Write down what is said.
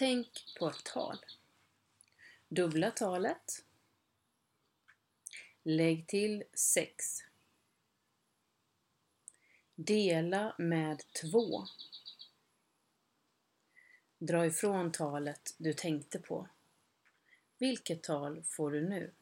Tänk på ett tal. Dubbla talet. Lägg till 6. Dela med 2. Dra ifrån talet du tänkte på. Vilket tal får du nu?